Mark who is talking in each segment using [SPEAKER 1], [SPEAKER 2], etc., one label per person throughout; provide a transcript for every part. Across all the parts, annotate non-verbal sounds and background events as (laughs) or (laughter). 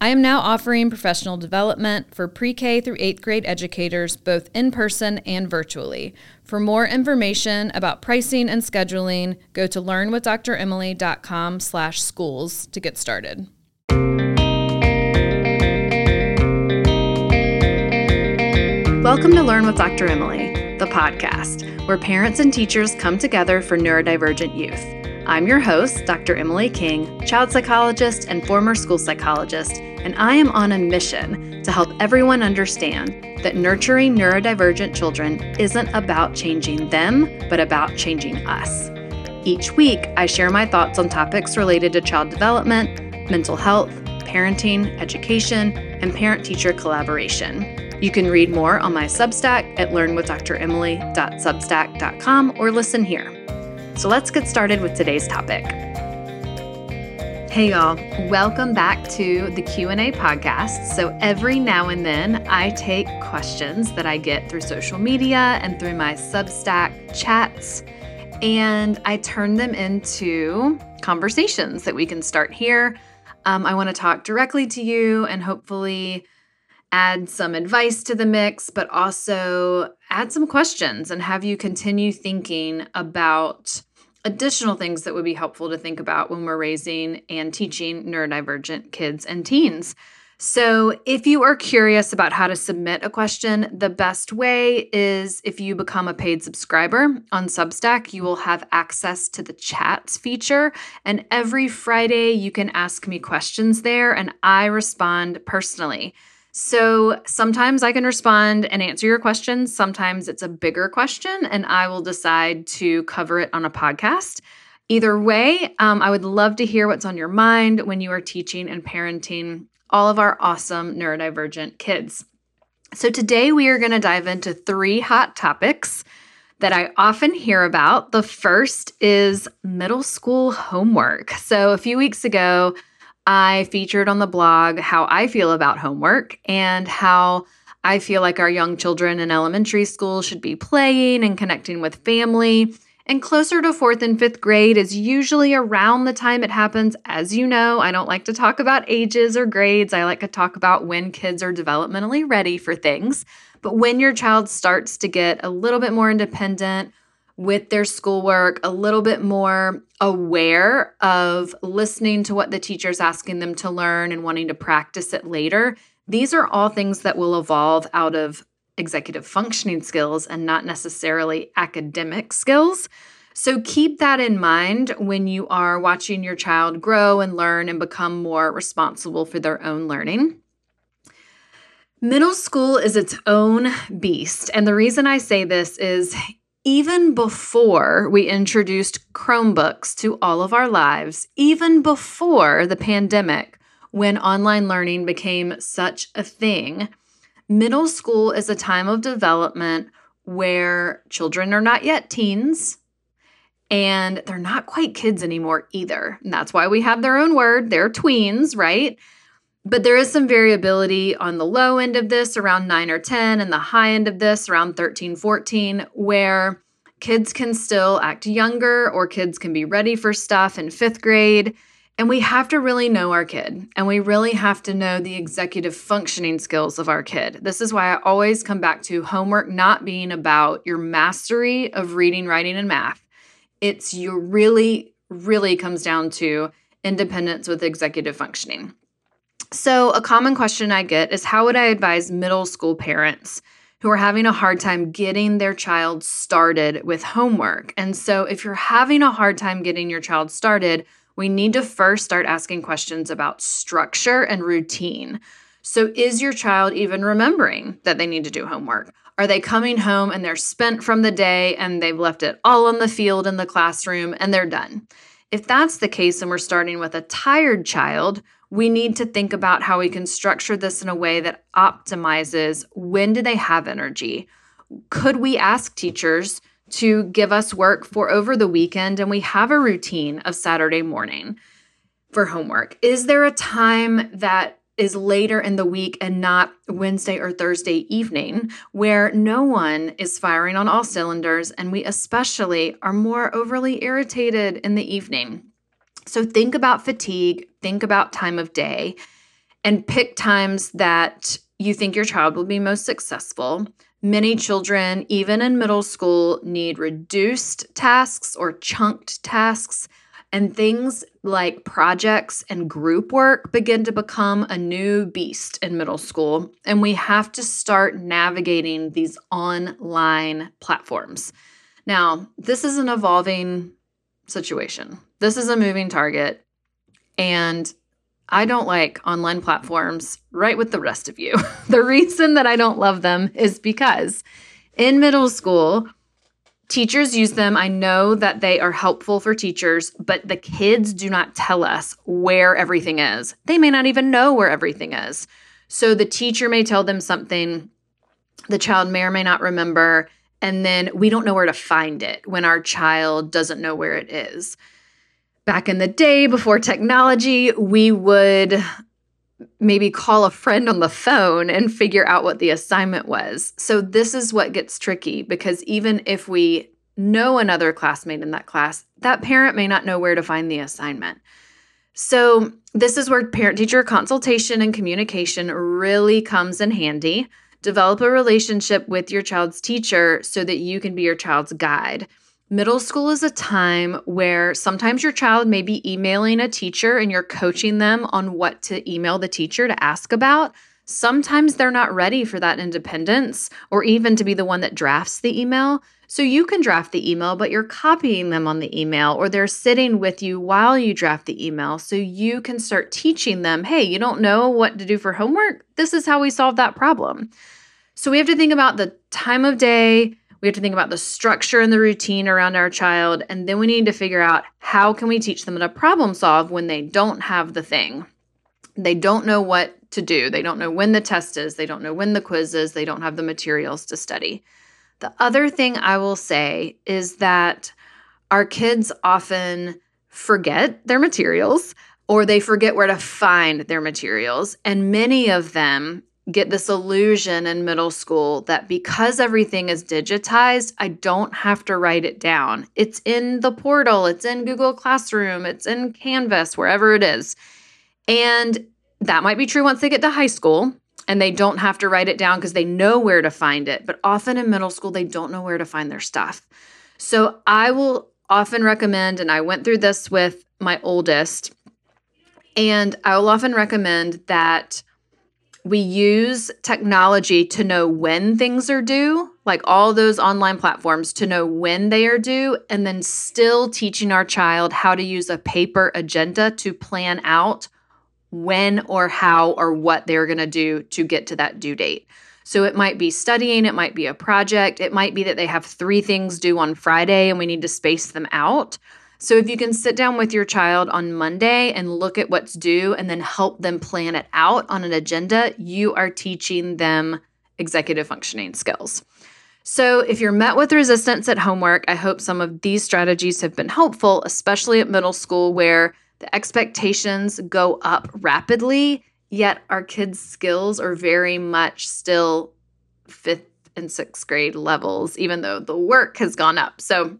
[SPEAKER 1] I am now offering professional development for pre K through eighth grade educators, both in person and virtually. For more information about pricing and scheduling, go to learnwithdremily.com slash schools to get started. Welcome to Learn with Dr. Emily, the podcast, where parents and teachers come together for neurodivergent youth. I'm your host, Dr. Emily King, child psychologist and former school psychologist, and I am on a mission to help everyone understand that nurturing neurodivergent children isn't about changing them, but about changing us. Each week, I share my thoughts on topics related to child development, mental health, parenting, education, and parent teacher collaboration. You can read more on my Substack at learnwithdremily.substack.com or listen here. So let's get started with today's topic. Hey y'all, welcome back to the Q&A podcast. So every now and then I take questions that I get through social media and through my Substack chats and I turn them into conversations that we can start here. Um, I want to talk directly to you and hopefully add some advice to the mix, but also add some questions and have you continue thinking about additional things that would be helpful to think about when we're raising and teaching neurodivergent kids and teens. So, if you are curious about how to submit a question, the best way is if you become a paid subscriber on Substack, you will have access to the chats feature. And every Friday, you can ask me questions there, and I respond personally. So sometimes I can respond and answer your questions. Sometimes it's a bigger question, and I will decide to cover it on a podcast. Either way, um, I would love to hear what's on your mind when you are teaching and parenting all of our awesome neurodivergent kids. So, today we are going to dive into three hot topics that I often hear about. The first is middle school homework. So, a few weeks ago, I featured on the blog how I feel about homework and how I feel like our young children in elementary school should be playing and connecting with family. And closer to fourth and fifth grade is usually around the time it happens. As you know, I don't like to talk about ages or grades. I like to talk about when kids are developmentally ready for things. But when your child starts to get a little bit more independent, with their schoolwork, a little bit more aware of listening to what the teacher's asking them to learn and wanting to practice it later. These are all things that will evolve out of executive functioning skills and not necessarily academic skills. So keep that in mind when you are watching your child grow and learn and become more responsible for their own learning. Middle school is its own beast. And the reason I say this is even before we introduced Chromebooks to all of our lives, even before the pandemic, when online learning became such a thing, middle school is a time of development where children are not yet teens and they're not quite kids anymore either. And that's why we have their own word. They're tweens, right? But there is some variability on the low end of this around 9 or 10 and the high end of this around 13, 14, where kids can still act younger or kids can be ready for stuff in fifth grade. And we have to really know our kid and we really have to know the executive functioning skills of our kid. This is why I always come back to homework not being about your mastery of reading, writing, and math. It's you really, really comes down to independence with executive functioning. So, a common question I get is how would I advise middle school parents who are having a hard time getting their child started with homework. And so, if you're having a hard time getting your child started, we need to first start asking questions about structure and routine. So, is your child even remembering that they need to do homework? Are they coming home and they're spent from the day and they've left it all on the field in the classroom and they're done? If that's the case and we're starting with a tired child, we need to think about how we can structure this in a way that optimizes when do they have energy? Could we ask teachers to give us work for over the weekend and we have a routine of Saturday morning for homework? Is there a time that is later in the week and not Wednesday or Thursday evening, where no one is firing on all cylinders, and we especially are more overly irritated in the evening. So think about fatigue, think about time of day, and pick times that you think your child will be most successful. Many children, even in middle school, need reduced tasks or chunked tasks and things like projects and group work begin to become a new beast in middle school. And we have to start navigating these online platforms. Now, this is an evolving situation, this is a moving target. And I don't like online platforms right with the rest of you. (laughs) the reason that I don't love them is because in middle school, Teachers use them. I know that they are helpful for teachers, but the kids do not tell us where everything is. They may not even know where everything is. So the teacher may tell them something, the child may or may not remember, and then we don't know where to find it when our child doesn't know where it is. Back in the day before technology, we would maybe call a friend on the phone and figure out what the assignment was. So, this is what gets tricky because even if we know another classmate in that class, that parent may not know where to find the assignment. So, this is where parent teacher consultation and communication really comes in handy. Develop a relationship with your child's teacher so that you can be your child's guide. Middle school is a time where sometimes your child may be emailing a teacher and you're coaching them on what to email the teacher to ask about. Sometimes they're not ready for that independence or even to be the one that drafts the email. So you can draft the email, but you're copying them on the email or they're sitting with you while you draft the email. So you can start teaching them hey, you don't know what to do for homework? This is how we solve that problem. So we have to think about the time of day, we have to think about the structure and the routine around our child and then we need to figure out how can we teach them to problem solve when they don't have the thing. They don't know what to do. They don't know when the test is. They don't know when the quiz is. They don't have the materials to study. The other thing i will say is that our kids often forget their materials or they forget where to find their materials and many of them get this illusion in middle school that because everything is digitized, I don't have to write it down. It's in the portal, it's in Google Classroom, it's in Canvas, wherever it is. And that might be true once they get to high school and they don't have to write it down because they know where to find it. But often in middle school, they don't know where to find their stuff. So I will often recommend, and I went through this with my oldest, and I will often recommend that we use technology to know when things are due, like all those online platforms to know when they are due, and then still teaching our child how to use a paper agenda to plan out when or how or what they're going to do to get to that due date. So it might be studying, it might be a project, it might be that they have three things due on Friday and we need to space them out. So if you can sit down with your child on Monday and look at what's due and then help them plan it out on an agenda, you are teaching them executive functioning skills. So, if you're met with resistance at homework, I hope some of these strategies have been helpful, especially at middle school where the expectations go up rapidly, yet our kids' skills are very much still fifth and sixth grade levels, even though the work has gone up. So,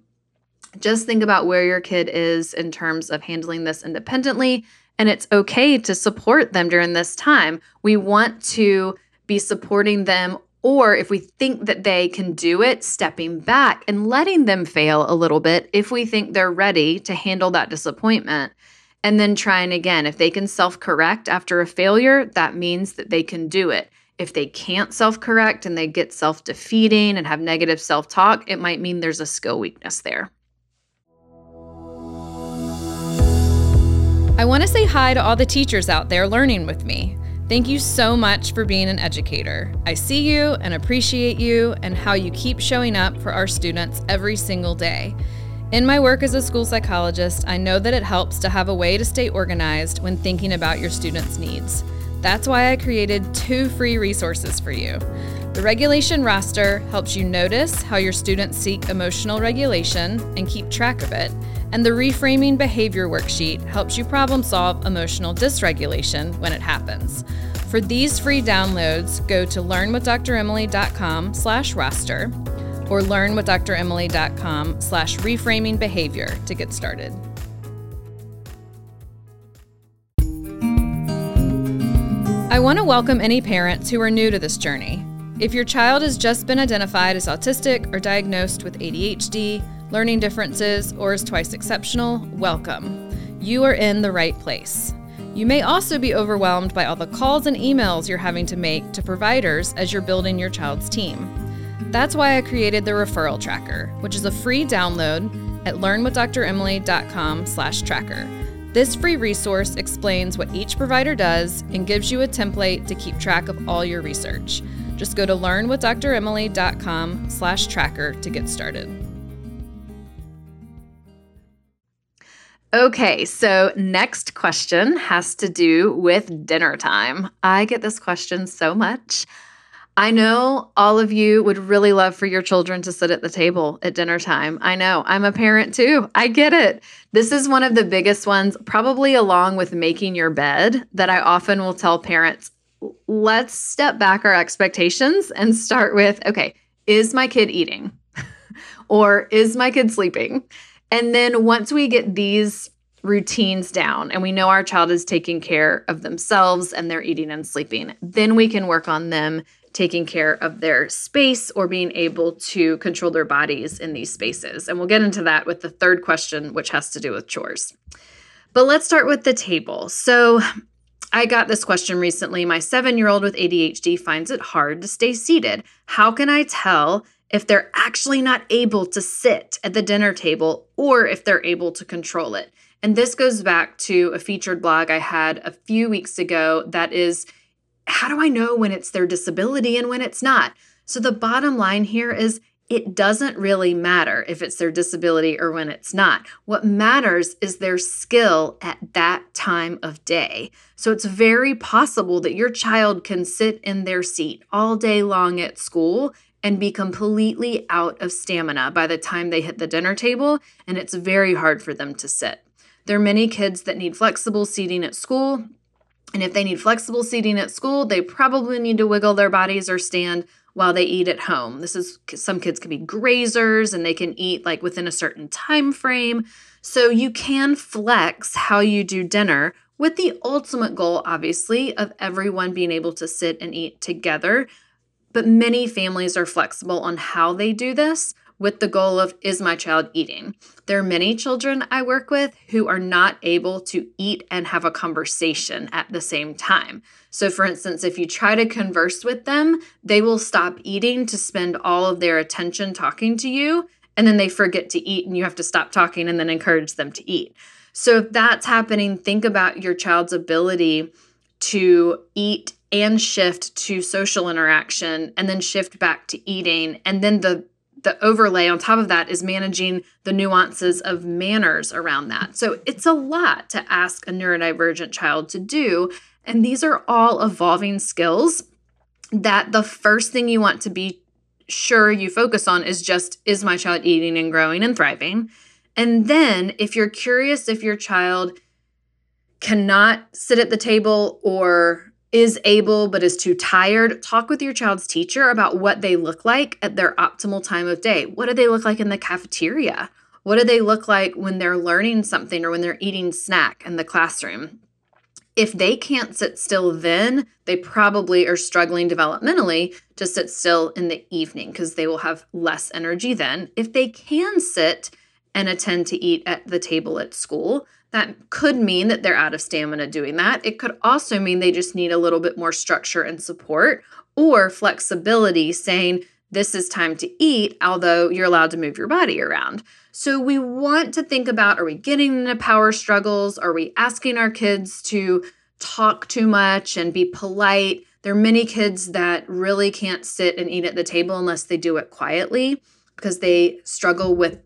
[SPEAKER 1] just think about where your kid is in terms of handling this independently. And it's okay to support them during this time. We want to be supporting them, or if we think that they can do it, stepping back and letting them fail a little bit if we think they're ready to handle that disappointment. And then trying again. If they can self correct after a failure, that means that they can do it. If they can't self correct and they get self defeating and have negative self talk, it might mean there's a skill weakness there.
[SPEAKER 2] I want to say hi to all the teachers out there learning with me. Thank you so much for being an educator. I see you and appreciate you and how you keep showing up for our students every single day. In my work as a school psychologist, I know that it helps to have a way to stay organized when thinking about your students' needs. That's why I created two free resources for you. The regulation roster helps you notice how your students seek emotional regulation and keep track of it. And the reframing behavior worksheet helps you problem solve emotional dysregulation when it happens. For these free downloads, go to learnwithdremily.com slash roster or learnwithdremily.com slash reframing behavior to get started. I want to welcome any parents who are new to this journey. If your child has just been identified as autistic or diagnosed with ADHD, learning differences, or is twice exceptional, welcome. You are in the right place. You may also be overwhelmed by all the calls and emails you're having to make to providers as you're building your child's team. That's why I created the referral tracker, which is a free download at learnwithdremily.com/tracker. This free resource explains what each provider does and gives you a template to keep track of all your research. Just go to learnwithdremily.com slash tracker to get started.
[SPEAKER 1] Okay, so next question has to do with dinner time. I get this question so much. I know all of you would really love for your children to sit at the table at dinner time. I know, I'm a parent too. I get it. This is one of the biggest ones, probably along with making your bed, that I often will tell parents let's step back our expectations and start with okay, is my kid eating? (laughs) or is my kid sleeping? And then once we get these routines down and we know our child is taking care of themselves and they're eating and sleeping, then we can work on them taking care of their space or being able to control their bodies in these spaces. And we'll get into that with the third question, which has to do with chores. But let's start with the table. So, I got this question recently. My seven year old with ADHD finds it hard to stay seated. How can I tell if they're actually not able to sit at the dinner table or if they're able to control it. And this goes back to a featured blog I had a few weeks ago that is how do I know when it's their disability and when it's not? So the bottom line here is it doesn't really matter if it's their disability or when it's not. What matters is their skill at that time of day. So it's very possible that your child can sit in their seat all day long at school and be completely out of stamina by the time they hit the dinner table, and it's very hard for them to sit. There are many kids that need flexible seating at school, and if they need flexible seating at school, they probably need to wiggle their bodies or stand while they eat at home. This is some kids can be grazers and they can eat like within a certain time frame. So you can flex how you do dinner with the ultimate goal obviously of everyone being able to sit and eat together but many families are flexible on how they do this with the goal of is my child eating? There are many children I work with who are not able to eat and have a conversation at the same time. So, for instance, if you try to converse with them, they will stop eating to spend all of their attention talking to you, and then they forget to eat, and you have to stop talking and then encourage them to eat. So, if that's happening, think about your child's ability to eat and shift to social interaction and then shift back to eating and then the the overlay on top of that is managing the nuances of manners around that. So it's a lot to ask a neurodivergent child to do. And these are all evolving skills that the first thing you want to be sure you focus on is just is my child eating and growing and thriving? And then if you're curious if your child cannot sit at the table or is able but is too tired, talk with your child's teacher about what they look like at their optimal time of day. What do they look like in the cafeteria? What do they look like when they're learning something or when they're eating snack in the classroom? If they can't sit still then, they probably are struggling developmentally to sit still in the evening because they will have less energy then. If they can sit and attend to eat at the table at school, that could mean that they're out of stamina doing that. It could also mean they just need a little bit more structure and support, or flexibility saying, this is time to eat, although you're allowed to move your body around. So we want to think about are we getting into power struggles? Are we asking our kids to talk too much and be polite? There are many kids that really can't sit and eat at the table unless they do it quietly because they struggle with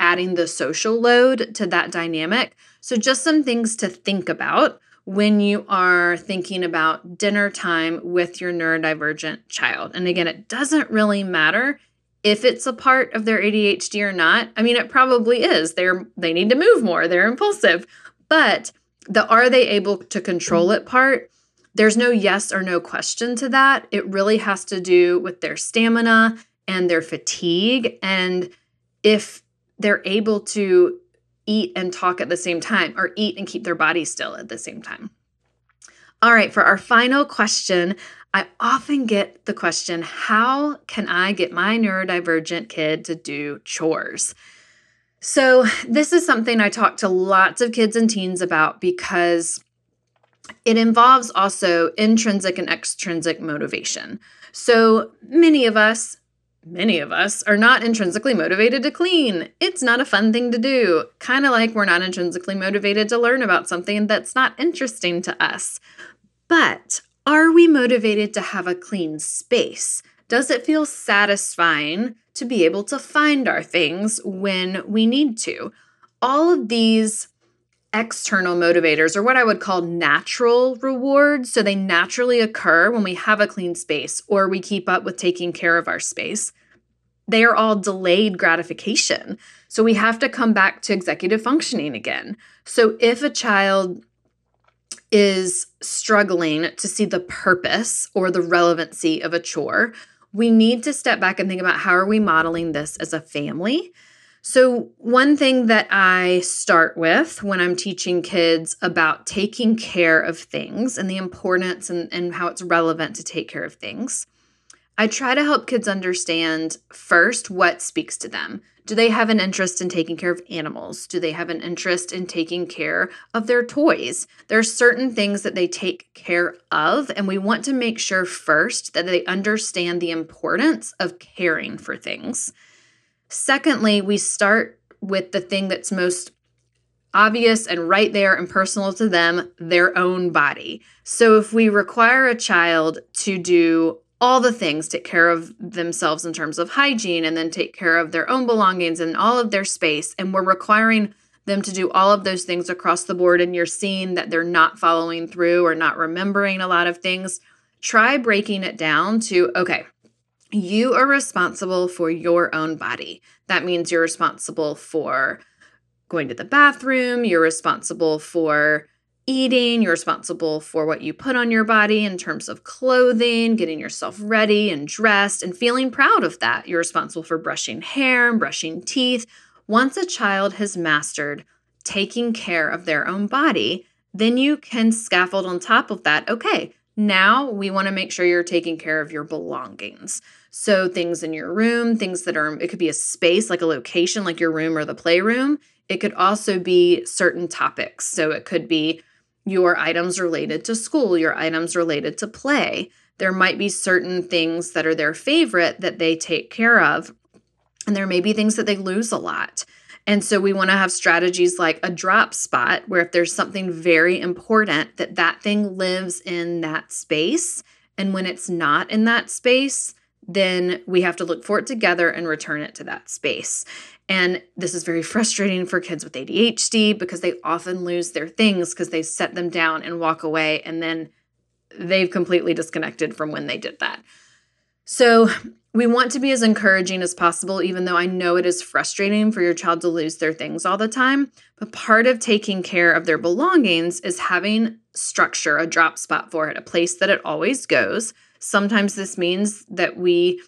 [SPEAKER 1] adding the social load to that dynamic. So, just some things to think about when you are thinking about dinner time with your neurodivergent child. And again, it doesn't really matter if it's a part of their ADHD or not. I mean, it probably is. They're they need to move more, they're impulsive. But the are they able to control it part, there's no yes or no question to that. It really has to do with their stamina and their fatigue and if they're able to eat and talk at the same time or eat and keep their body still at the same time. All right, for our final question, I often get the question how can I get my neurodivergent kid to do chores? So, this is something I talk to lots of kids and teens about because it involves also intrinsic and extrinsic motivation. So, many of us Many of us are not intrinsically motivated to clean. It's not a fun thing to do, kind of like we're not intrinsically motivated to learn about something that's not interesting to us. But are we motivated to have a clean space? Does it feel satisfying to be able to find our things when we need to? All of these external motivators, or what I would call natural rewards. So they naturally occur when we have a clean space or we keep up with taking care of our space. They are all delayed gratification. So we have to come back to executive functioning again. So if a child is struggling to see the purpose or the relevancy of a chore, we need to step back and think about how are we modeling this as a family? So, one thing that I start with when I'm teaching kids about taking care of things and the importance and, and how it's relevant to take care of things, I try to help kids understand first what speaks to them. Do they have an interest in taking care of animals? Do they have an interest in taking care of their toys? There are certain things that they take care of, and we want to make sure first that they understand the importance of caring for things. Secondly, we start with the thing that's most obvious and right there and personal to them their own body. So if we require a child to do all the things, take care of themselves in terms of hygiene, and then take care of their own belongings and all of their space, and we're requiring them to do all of those things across the board, and you're seeing that they're not following through or not remembering a lot of things, try breaking it down to okay, you are responsible for your own body. That means you're responsible for going to the bathroom, you're responsible for eating, you're responsible for what you put on your body in terms of clothing, getting yourself ready and dressed, and feeling proud of that. You're responsible for brushing hair and brushing teeth. Once a child has mastered taking care of their own body, then you can scaffold on top of that. Okay, now we want to make sure you're taking care of your belongings. So, things in your room, things that are, it could be a space like a location, like your room or the playroom. It could also be certain topics. So, it could be your items related to school, your items related to play. There might be certain things that are their favorite that they take care of. And there may be things that they lose a lot. And so we want to have strategies like a drop spot where if there's something very important that that thing lives in that space and when it's not in that space, then we have to look for it together and return it to that space. And this is very (laughs) frustrating for kids with ADHD because they often lose their things because they set them down and walk away and then they've completely disconnected from when they did that. So, we want to be as encouraging as possible, even though I know it is frustrating for your child to lose their things all the time. But part of taking care of their belongings is having structure, a drop spot for it, a place that it always goes Sometimes this means that we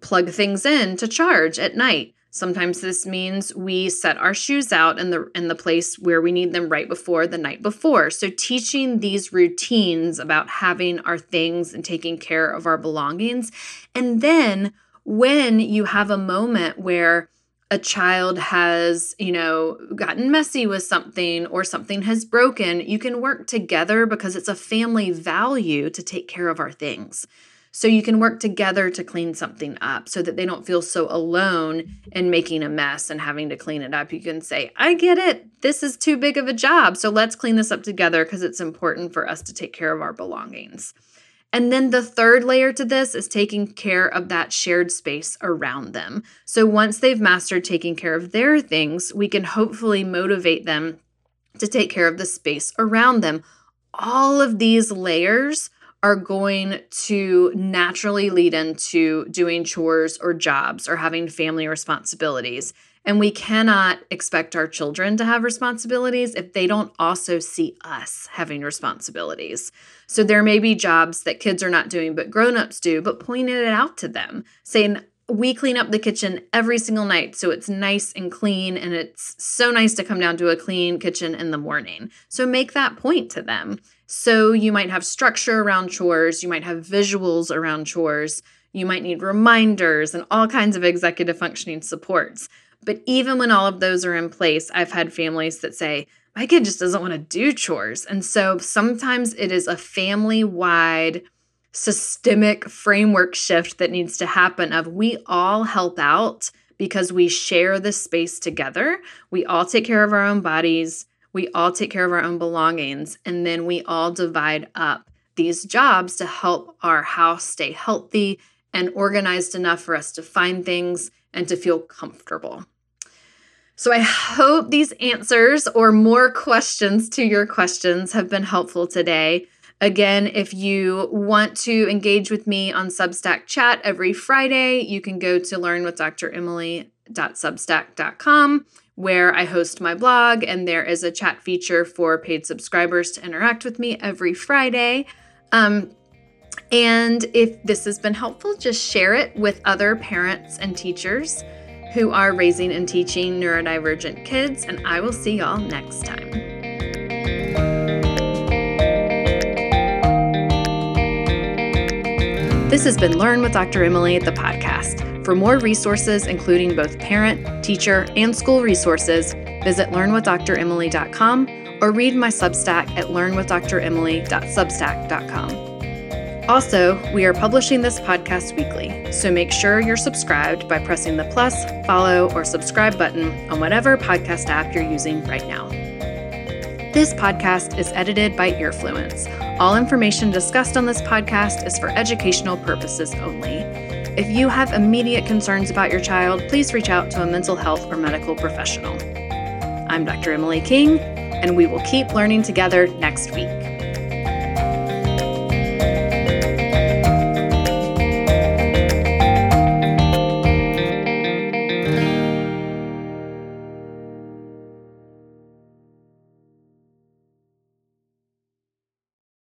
[SPEAKER 1] plug things in to charge at night. Sometimes this means we set our shoes out in the in the place where we need them right before the night before. So teaching these routines about having our things and taking care of our belongings. And then when you have a moment where a child has, you know, gotten messy with something or something has broken, you can work together because it's a family value to take care of our things. So you can work together to clean something up so that they don't feel so alone in making a mess and having to clean it up. You can say, I get it. This is too big of a job. So let's clean this up together because it's important for us to take care of our belongings. And then the third layer to this is taking care of that shared space around them. So once they've mastered taking care of their things, we can hopefully motivate them to take care of the space around them. All of these layers are going to naturally lead into doing chores or jobs or having family responsibilities. And we cannot expect our children to have responsibilities if they don't also see us having responsibilities. So there may be jobs that kids are not doing, but grown-ups do, but pointing it out to them, saying, we clean up the kitchen every single night so it's nice and clean and it's so nice to come down to a clean kitchen in the morning. So make that point to them. So you might have structure around chores, you might have visuals around chores, you might need reminders and all kinds of executive functioning supports. But even when all of those are in place, I've had families that say, my kid just doesn't want to do chores. And so sometimes it is a family wide systemic framework shift that needs to happen of we all help out because we share this space together. We all take care of our own bodies. We all take care of our own belongings, and then we all divide up these jobs to help our house stay healthy and organized enough for us to find things and to feel comfortable. So, I hope these answers or more questions to your questions have been helpful today. Again, if you want to engage with me on Substack chat every Friday, you can go to learnwithdremily.substack.com where I host my blog, and there is a chat feature for paid subscribers to interact with me every Friday. Um, and if this has been helpful, just share it with other parents and teachers who are raising and teaching neurodivergent kids, and I will see y'all next time. This has been Learn with Dr. Emily, the podcast. For more resources, including both parent, teacher, and school resources, visit learnwithdremily.com or read my Substack at learnwithdremily.substack.com. Also, we are publishing this podcast weekly, so make sure you're subscribed by pressing the plus, follow, or subscribe button on whatever podcast app you're using right now. This podcast is edited by Earfluence. All information discussed on this podcast is for educational purposes only. If you have immediate concerns about your child, please reach out to a mental health or medical professional. I'm Dr. Emily King, and we will keep learning together next week.